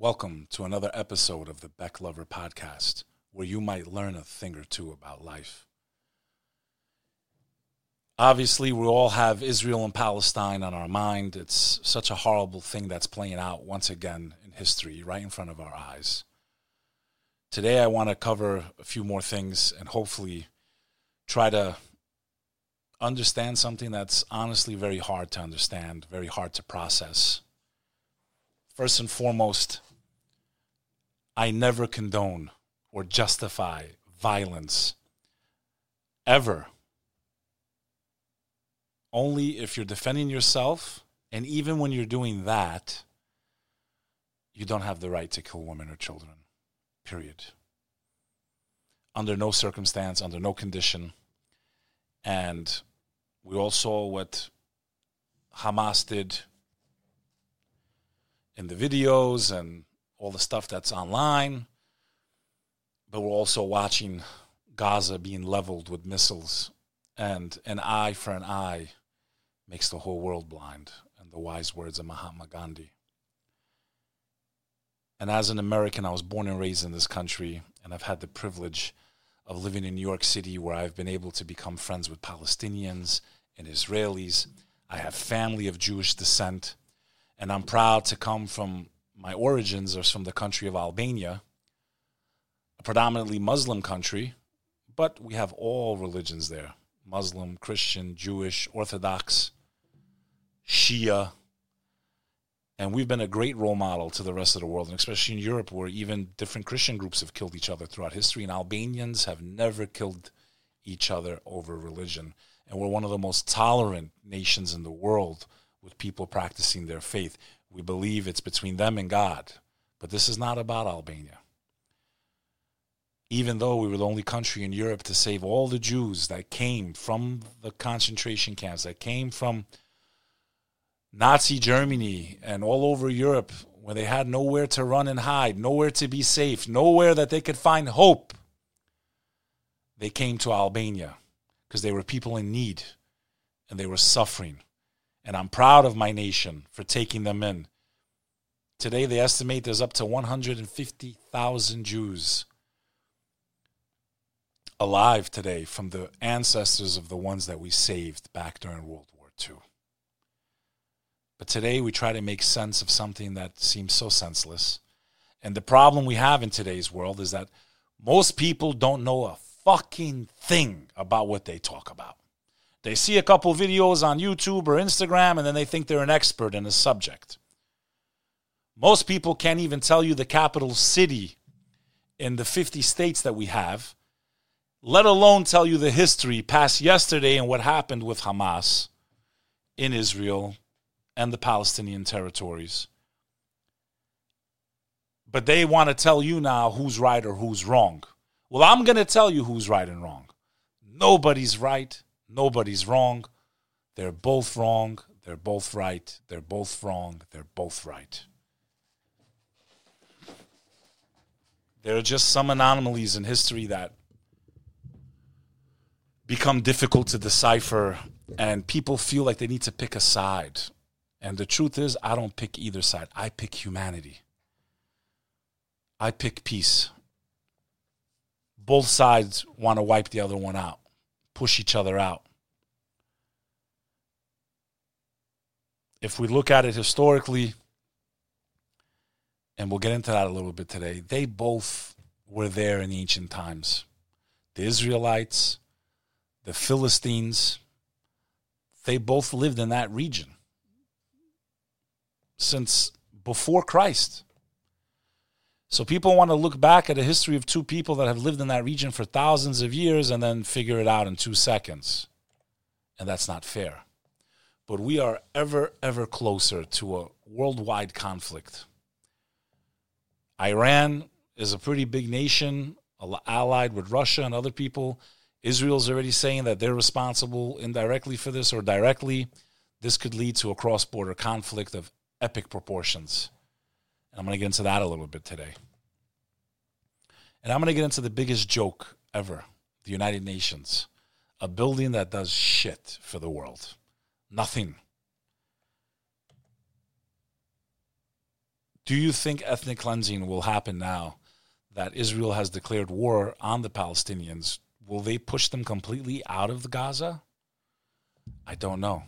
Welcome to another episode of the Bek Lover Podcast, where you might learn a thing or two about life. Obviously, we all have Israel and Palestine on our mind. It's such a horrible thing that's playing out once again in history, right in front of our eyes. Today, I want to cover a few more things and hopefully try to understand something that's honestly very hard to understand, very hard to process. First and foremost, I never condone or justify violence ever. Only if you're defending yourself, and even when you're doing that, you don't have the right to kill women or children. Period. Under no circumstance, under no condition. And we all saw what Hamas did in the videos and all the stuff that's online, but we're also watching Gaza being leveled with missiles, and an eye for an eye makes the whole world blind, and the wise words of Mahatma Gandhi. And as an American, I was born and raised in this country, and I've had the privilege of living in New York City where I've been able to become friends with Palestinians and Israelis. I have family of Jewish descent, and I'm proud to come from my origins are from the country of Albania, a predominantly Muslim country, but we have all religions there Muslim, Christian, Jewish, Orthodox, Shia. And we've been a great role model to the rest of the world, and especially in Europe, where even different Christian groups have killed each other throughout history, and Albanians have never killed each other over religion. And we're one of the most tolerant nations in the world with people practicing their faith. We believe it's between them and God. But this is not about Albania. Even though we were the only country in Europe to save all the Jews that came from the concentration camps, that came from Nazi Germany and all over Europe, where they had nowhere to run and hide, nowhere to be safe, nowhere that they could find hope, they came to Albania because they were people in need and they were suffering and I'm proud of my nation for taking them in. Today, they estimate there's up to 150,000 Jews alive today from the ancestors of the ones that we saved back during World War II. But today, we try to make sense of something that seems so senseless. And the problem we have in today's world is that most people don't know a fucking thing about what they talk about. They see a couple videos on YouTube or Instagram and then they think they're an expert in a subject. Most people can't even tell you the capital city in the 50 states that we have, let alone tell you the history past yesterday and what happened with Hamas in Israel and the Palestinian territories. But they want to tell you now who's right or who's wrong. Well, I'm going to tell you who's right and wrong. Nobody's right Nobody's wrong. They're both wrong. They're both right. They're both wrong. They're both right. There are just some anomalies in history that become difficult to decipher, and people feel like they need to pick a side. And the truth is, I don't pick either side. I pick humanity. I pick peace. Both sides want to wipe the other one out push each other out. If we look at it historically, and we'll get into that a little bit today, they both were there in ancient times. The Israelites, the Philistines, they both lived in that region since before Christ. So people want to look back at a history of two people that have lived in that region for thousands of years and then figure it out in two seconds. And that's not fair. But we are ever, ever closer to a worldwide conflict. Iran is a pretty big nation, allied with Russia and other people. Israel's already saying that they're responsible indirectly for this or directly. This could lead to a cross border conflict of epic proportions. I'm going to get into that a little bit today. And I'm going to get into the biggest joke ever the United Nations, a building that does shit for the world. Nothing. Do you think ethnic cleansing will happen now that Israel has declared war on the Palestinians? Will they push them completely out of Gaza? I don't know.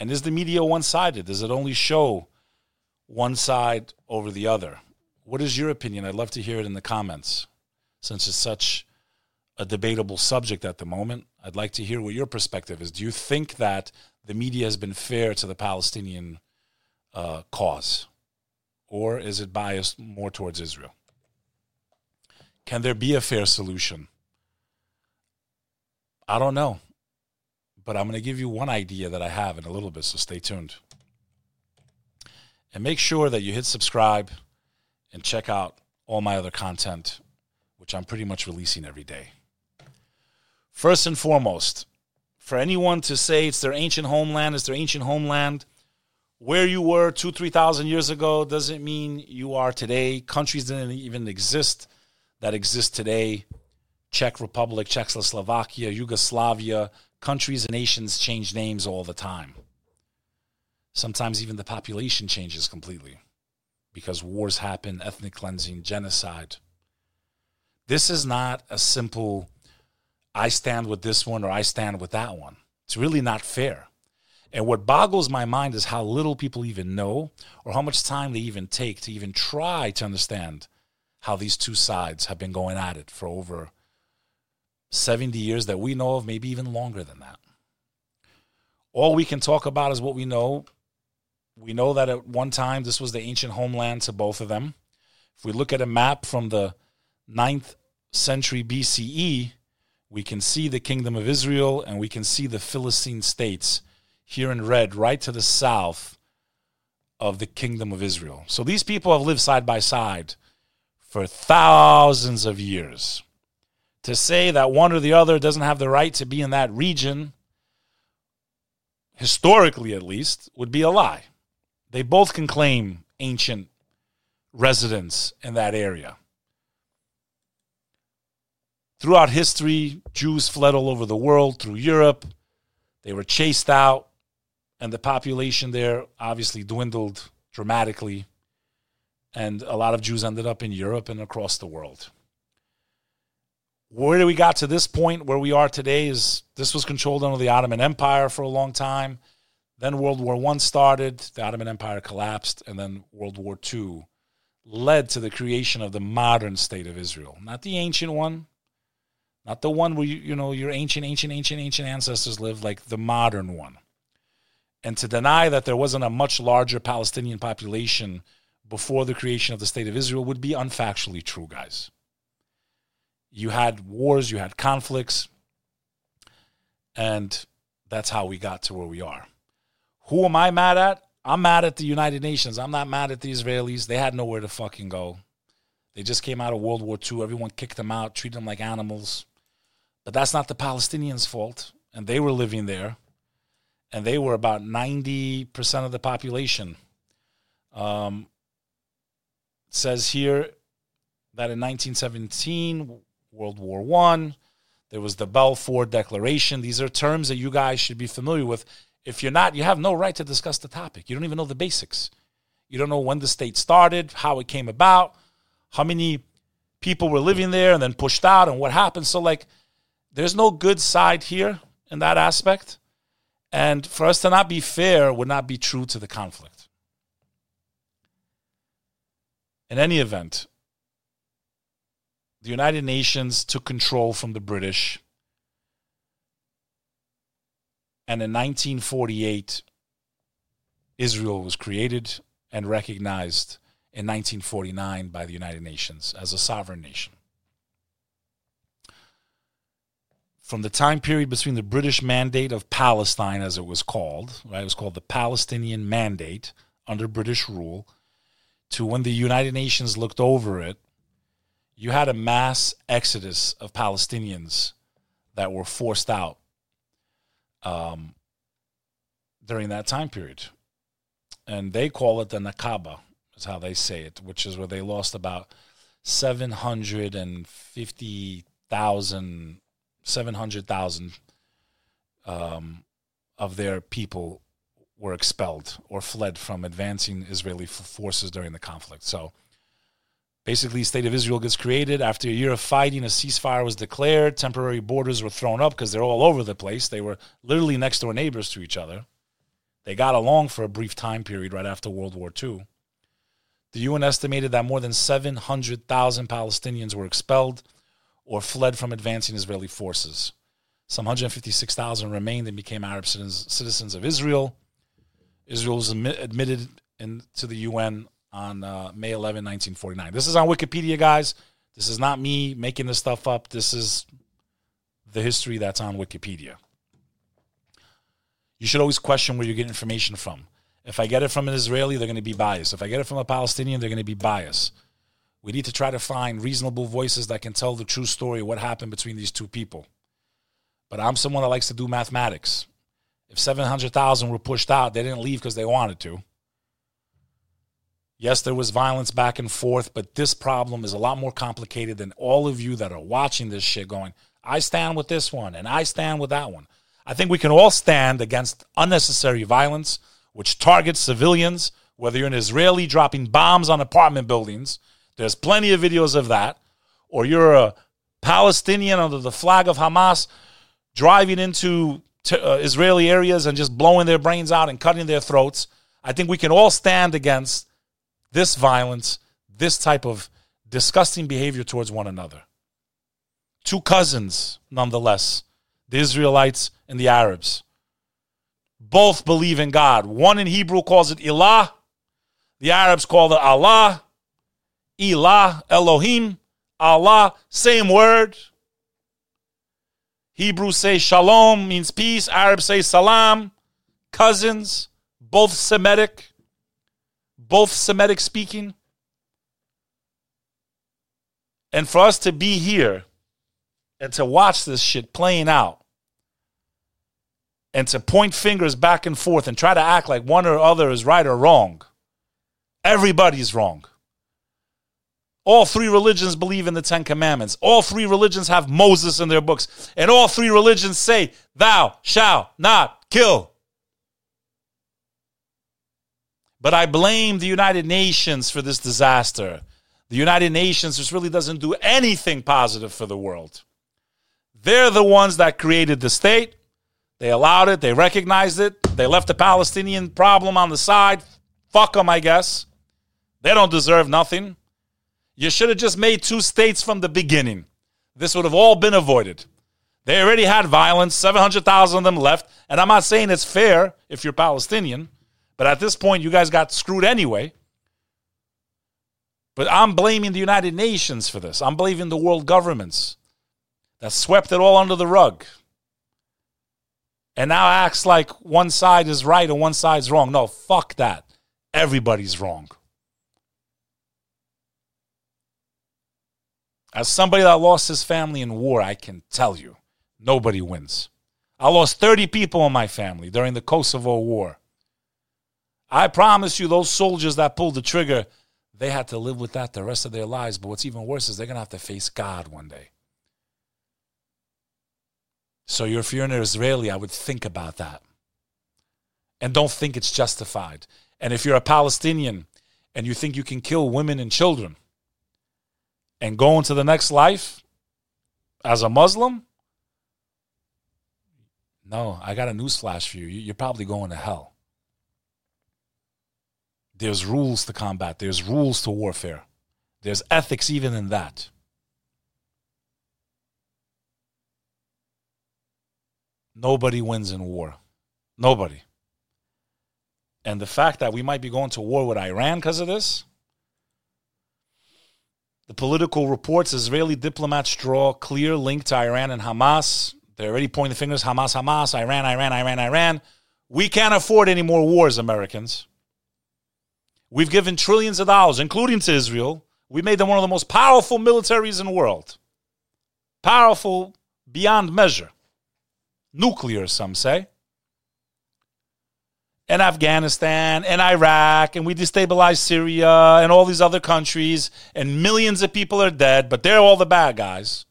And is the media one sided? Does it only show one side over the other? What is your opinion? I'd love to hear it in the comments since it's such a debatable subject at the moment. I'd like to hear what your perspective is. Do you think that the media has been fair to the Palestinian uh, cause? Or is it biased more towards Israel? Can there be a fair solution? I don't know. But I'm going to give you one idea that I have in a little bit, so stay tuned. And make sure that you hit subscribe and check out all my other content, which I'm pretty much releasing every day. First and foremost, for anyone to say it's their ancient homeland, it's their ancient homeland, where you were two, three thousand years ago doesn't mean you are today. Countries didn't even exist that exist today. Czech Republic, Czechoslovakia, Yugoslavia, countries and nations change names all the time. Sometimes even the population changes completely because wars happen, ethnic cleansing, genocide. This is not a simple I stand with this one or I stand with that one. It's really not fair. And what boggles my mind is how little people even know or how much time they even take to even try to understand how these two sides have been going at it for over 70 years that we know of, maybe even longer than that. All we can talk about is what we know. We know that at one time this was the ancient homeland to both of them. If we look at a map from the 9th century BCE, we can see the kingdom of Israel and we can see the Philistine states here in red right to the south of the kingdom of Israel. So these people have lived side by side for thousands of years. To say that one or the other doesn't have the right to be in that region, historically at least, would be a lie. They both can claim ancient residence in that area. Throughout history, Jews fled all over the world through Europe. They were chased out, and the population there obviously dwindled dramatically. And a lot of Jews ended up in Europe and across the world. Where do we got to this point where we are today is this was controlled under the Ottoman Empire for a long time. Then World War I started, the Ottoman Empire collapsed, and then World War II led to the creation of the modern state of Israel. Not the ancient one, not the one where you, you know your ancient, ancient, ancient, ancient ancestors lived, like the modern one. And to deny that there wasn't a much larger Palestinian population before the creation of the state of Israel would be unfactually true, guys. You had wars, you had conflicts, and that's how we got to where we are. Who am I mad at? I'm mad at the United Nations. I'm not mad at the Israelis. They had nowhere to fucking go. They just came out of World War II. Everyone kicked them out, treated them like animals. But that's not the Palestinians' fault. And they were living there. And they were about 90% of the population. Um, says here that in 1917, World War One, there was the Balfour Declaration. These are terms that you guys should be familiar with. If you're not, you have no right to discuss the topic. You don't even know the basics. You don't know when the state started, how it came about, how many people were living there and then pushed out, and what happened. So, like, there's no good side here in that aspect. And for us to not be fair would not be true to the conflict. In any event, the United Nations took control from the British. And in 1948, Israel was created and recognized in 1949 by the United Nations as a sovereign nation. from the time period between the British Mandate of Palestine, as it was called, right? It was called the Palestinian Mandate under British rule, to when the United Nations looked over it, you had a mass exodus of Palestinians that were forced out um, during that time period. And they call it the Nakaba, is how they say it, which is where they lost about 750,000 700,000 um, of their people were expelled or fled from advancing Israeli forces during the conflict. So basically, state of Israel gets created. After a year of fighting, a ceasefire was declared. Temporary borders were thrown up because they're all over the place. They were literally next door neighbors to each other. They got along for a brief time period right after World War II. The UN estimated that more than 700,000 Palestinians were expelled or fled from advancing Israeli forces. Some 156,000 remained and became Arab citizens of Israel. Israel was admitted into the UN on uh, May 11, 1949. This is on Wikipedia, guys. This is not me making this stuff up. This is the history that's on Wikipedia. You should always question where you get information from. If I get it from an Israeli, they're going to be biased. If I get it from a Palestinian, they're going to be biased. We need to try to find reasonable voices that can tell the true story of what happened between these two people. But I'm someone that likes to do mathematics. If 700,000 were pushed out, they didn't leave because they wanted to. Yes, there was violence back and forth, but this problem is a lot more complicated than all of you that are watching this shit going, I stand with this one and I stand with that one. I think we can all stand against unnecessary violence, which targets civilians, whether you're an Israeli dropping bombs on apartment buildings, there's plenty of videos of that, or you're a Palestinian under the flag of Hamas driving into uh, Israeli areas and just blowing their brains out and cutting their throats. I think we can all stand against this violence, this type of disgusting behavior towards one another. Two cousins, nonetheless, the Israelites and the Arabs. Both believe in God. One in Hebrew calls it Ilah, the Arabs call it Allah. Ilah, Elohim, Allah, same word. Hebrews say shalom means peace. Arabs say salam. Cousins, both Semitic, both Semitic speaking. And for us to be here and to watch this shit playing out and to point fingers back and forth and try to act like one or other is right or wrong, everybody's wrong. All three religions believe in the Ten Commandments. All three religions have Moses in their books. And all three religions say, Thou shalt not kill. But I blame the United Nations for this disaster. The United Nations just really doesn't do anything positive for the world. They're the ones that created the state. They allowed it, they recognized it, they left the Palestinian problem on the side. Fuck them, I guess. They don't deserve nothing. You should have just made two states from the beginning. This would have all been avoided. They already had violence, 700,000 of them left. And I'm not saying it's fair if you're Palestinian, but at this point, you guys got screwed anyway. But I'm blaming the United Nations for this. I'm blaming the world governments that swept it all under the rug and now acts like one side is right and one side's wrong. No, fuck that. Everybody's wrong. As somebody that lost his family in war, I can tell you, nobody wins. I lost 30 people in my family during the Kosovo War. I promise you, those soldiers that pulled the trigger, they had to live with that the rest of their lives. But what's even worse is they're going to have to face God one day. So if you're an Israeli, I would think about that. And don't think it's justified. And if you're a Palestinian and you think you can kill women and children, and go into the next life as a Muslim, no, I got a newsflash for you. You're probably going to hell. There's rules to combat, there's rules to warfare, there's ethics even in that. Nobody wins in war. Nobody. And the fact that we might be going to war with Iran because of this, the Politico reports Israeli diplomats draw clear link to Iran and Hamas. They're already pointing fingers Hamas, Hamas, Iran, Iran, Iran, Iran. We can't afford any more wars, Americans. We've given trillions of dollars, including to Israel. We made them one of the most powerful militaries in the world. Powerful beyond measure. Nuclear, some say and Afghanistan and Iraq, and we destabilized Syria and all these other countries, and millions of people are dead, but they're all the bad guys.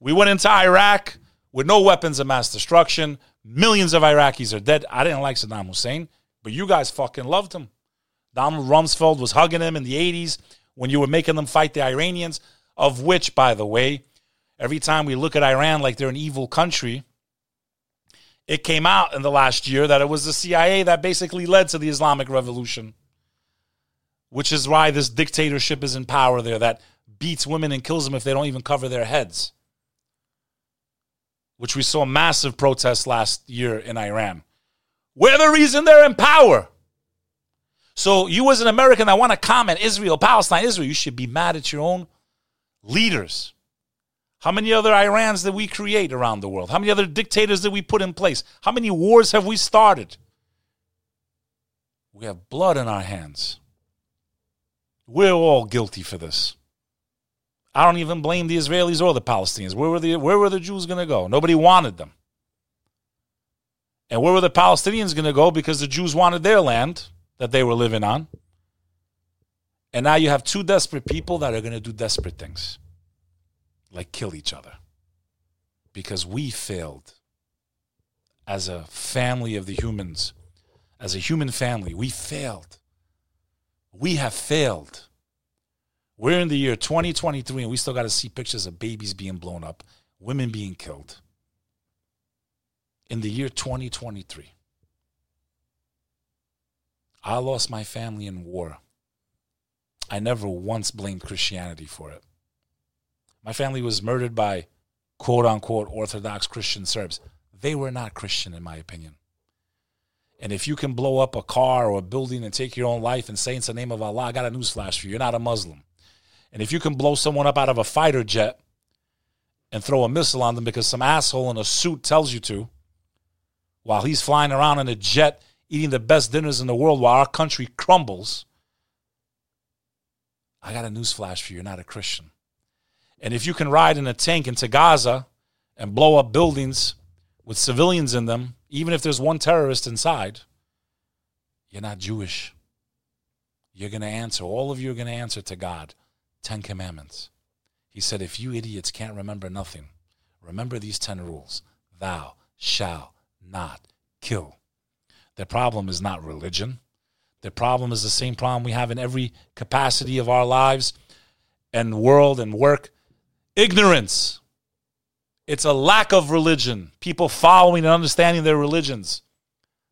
We went into Iraq with no weapons of mass destruction. Millions of Iraqis are dead. I didn't like Saddam Hussein. But you guys fucking loved him. Donald Rumsfeld was hugging him in the 80s when you were making them fight the Iranians, of which, by the way, every time we look at Iran like they're an evil country, it came out in the last year that it was the CIA that basically led to the Islamic Revolution, which is why this dictatorship is in power there that beats women and kills them if they don't even cover their heads, which we saw massive protests last year in Iran. We're the reason they're in power. So you as an American that want to comment Israel, Palestine, Israel, you should be mad at your own leaders. How many other Irans did we create around the world? How many other dictators did we put in place? How many wars have we started? We have blood in our hands. We're all guilty for this. I don't even blame the Israelis or the Palestinians. Where were the where were the Jews going to go? Nobody wanted them. And where were the Palestinians going to go because the Jews wanted their land that they were living on? And now you have two desperate people that are going to do desperate things like kill each other because we failed as a family of the humans, as a human family. We failed. We have failed. We're in the year 2023 and we still got to see pictures of babies being blown up, women being killed. In the year 2023, I lost my family in war. I never once blamed Christianity for it. My family was murdered by quote unquote Orthodox Christian Serbs. They were not Christian, in my opinion. And if you can blow up a car or a building and take your own life and say it's the name of Allah, I got a newsflash for you. You're not a Muslim. And if you can blow someone up out of a fighter jet and throw a missile on them because some asshole in a suit tells you to, while he's flying around in a jet eating the best dinners in the world while our country crumbles, I got a newsflash for you. You're not a Christian. And if you can ride in a tank into Gaza and blow up buildings with civilians in them, even if there's one terrorist inside, you're not Jewish. You're going to answer, all of you are going to answer to God. Ten Commandments. He said, if you idiots can't remember nothing, remember these ten rules Thou shalt not kill. The problem is not religion. Their problem is the same problem we have in every capacity of our lives and world and work Ignorance. It's a lack of religion. People following and understanding their religions.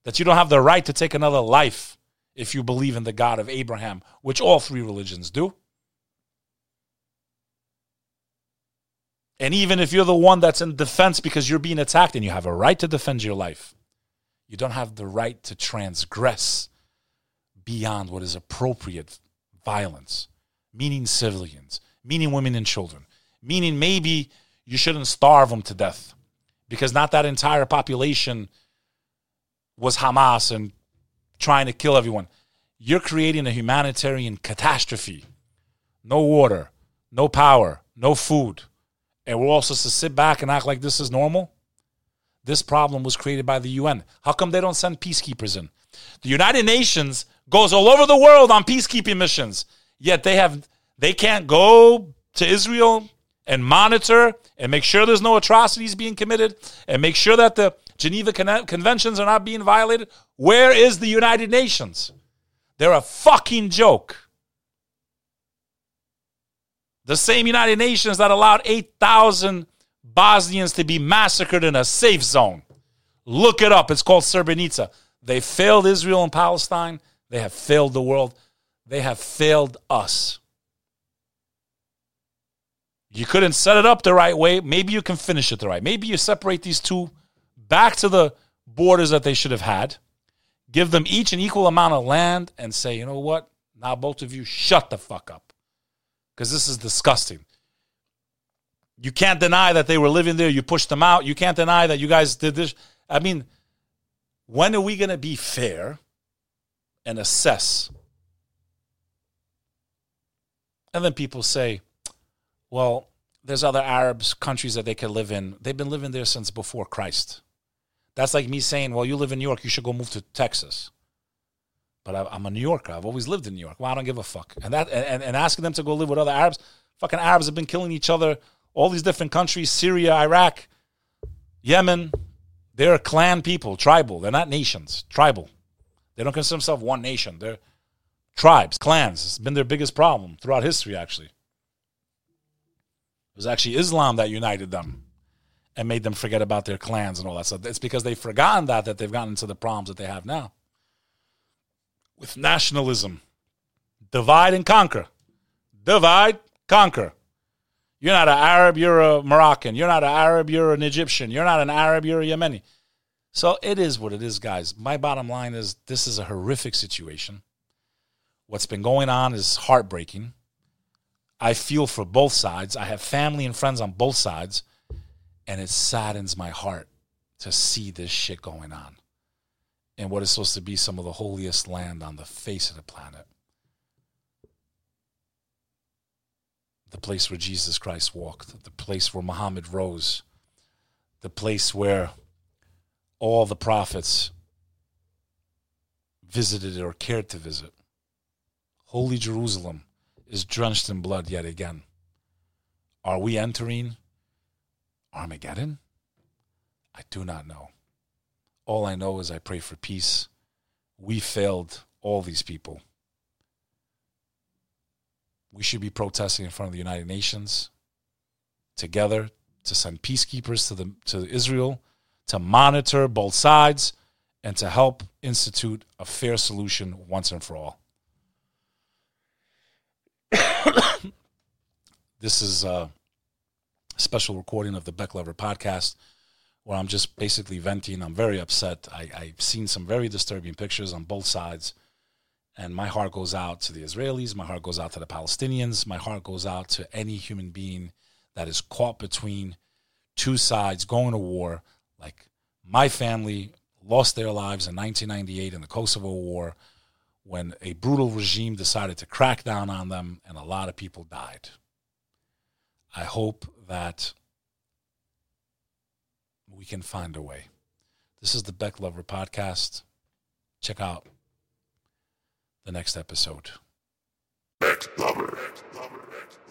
That you don't have the right to take another life if you believe in the God of Abraham, which all three religions do. And even if you're the one that's in defense because you're being attacked and you have a right to defend your life, you don't have the right to transgress beyond what is appropriate violence, meaning civilians, meaning women and children, meaning maybe you shouldn't starve them to death because not that entire population was Hamas and trying to kill everyone. You're creating a humanitarian catastrophe. No water, no power, no food. And we're all supposed to sit back and act like this is normal? This problem was created by the UN. How come they don't send peacekeepers in? The United Nations goes all over the world on peacekeeping missions, yet they have they can't go to Israel and monitor and make sure there's no atrocities being committed and make sure that the Geneva Con- Conventions are not being violated? Where is the United Nations? They're a fucking joke. The same United Nations that allowed 8,000 Bosnians to be massacred in a safe zone. Look it up. It's called Srebrenica. They failed Israel and Palestine. They have failed the world. They have failed us. You couldn't set it up the right way. Maybe you can finish it the right. Maybe you separate these two back to the borders that they should have had. Give them each an equal amount of land and say, you know what? Now both of you shut the fuck up. Because this is disgusting. You can't deny that they were living there. You pushed them out. You can't deny that you guys did this. I mean, when are we going to be fair and assess? And then people say, well, there's other Arabs countries that they could live in. They've been living there since before Christ. That's like me saying, well, you live in New York, you should go move to Texas. But I, am a New Yorker. I've always lived in New York. Well, I don't give a fuck. And that and, and asking them to go live with other Arabs, fucking Arabs have been killing each other. All these different countries, Syria, Iraq, Yemen, they're clan people, tribal. They're not nations, tribal. They don't consider themselves one nation. They're tribes, clans. It's been their biggest problem throughout history, actually. It was actually Islam that united them and made them forget about their clans and all that stuff. It's because they've forgotten that that they've gotten into the problems that they have now. With nationalism, divide and conquer. Divide, conquer. You're not an Arab, you're a Moroccan. You're not an Arab, you're an Egyptian. You're not an Arab, you're a Yemeni. So it is what it is, guys. My bottom line is this is a horrific situation. What's been going on is heartbreaking. I feel for both sides. I have family and friends on both sides, and it saddens my heart to see this shit going on in what is supposed to be some of the holiest land on the face of the planet. The place where Jesus Christ walked, the place where Muhammad rose, the place where all the prophets visited or cared to visit. Holy Jerusalem is drenched in blood yet again. Are we entering Armageddon? I do not know. All I know is I pray for peace. We failed all these people. We should be protesting in front of the United Nations together to send peacekeepers to the to Israel to monitor both sides and to help institute a fair solution once and for all. this is a special recording of the Bek Lover podcast where I'm just basically venting. I'm very upset. I, I've seen some very disturbing pictures on both sides. And my heart goes out to the Israelis. My heart goes out to the Palestinians. My heart goes out to any human being that is caught between two sides going to war like my family lost their lives in 1998 in the Kosovo War when a brutal regime decided to crack down on them and a lot of people died. I hope that we can find a way. This is the Bek Lover podcast. Check out the next episode. Bek Lover. Bek Lover. Bek Lover.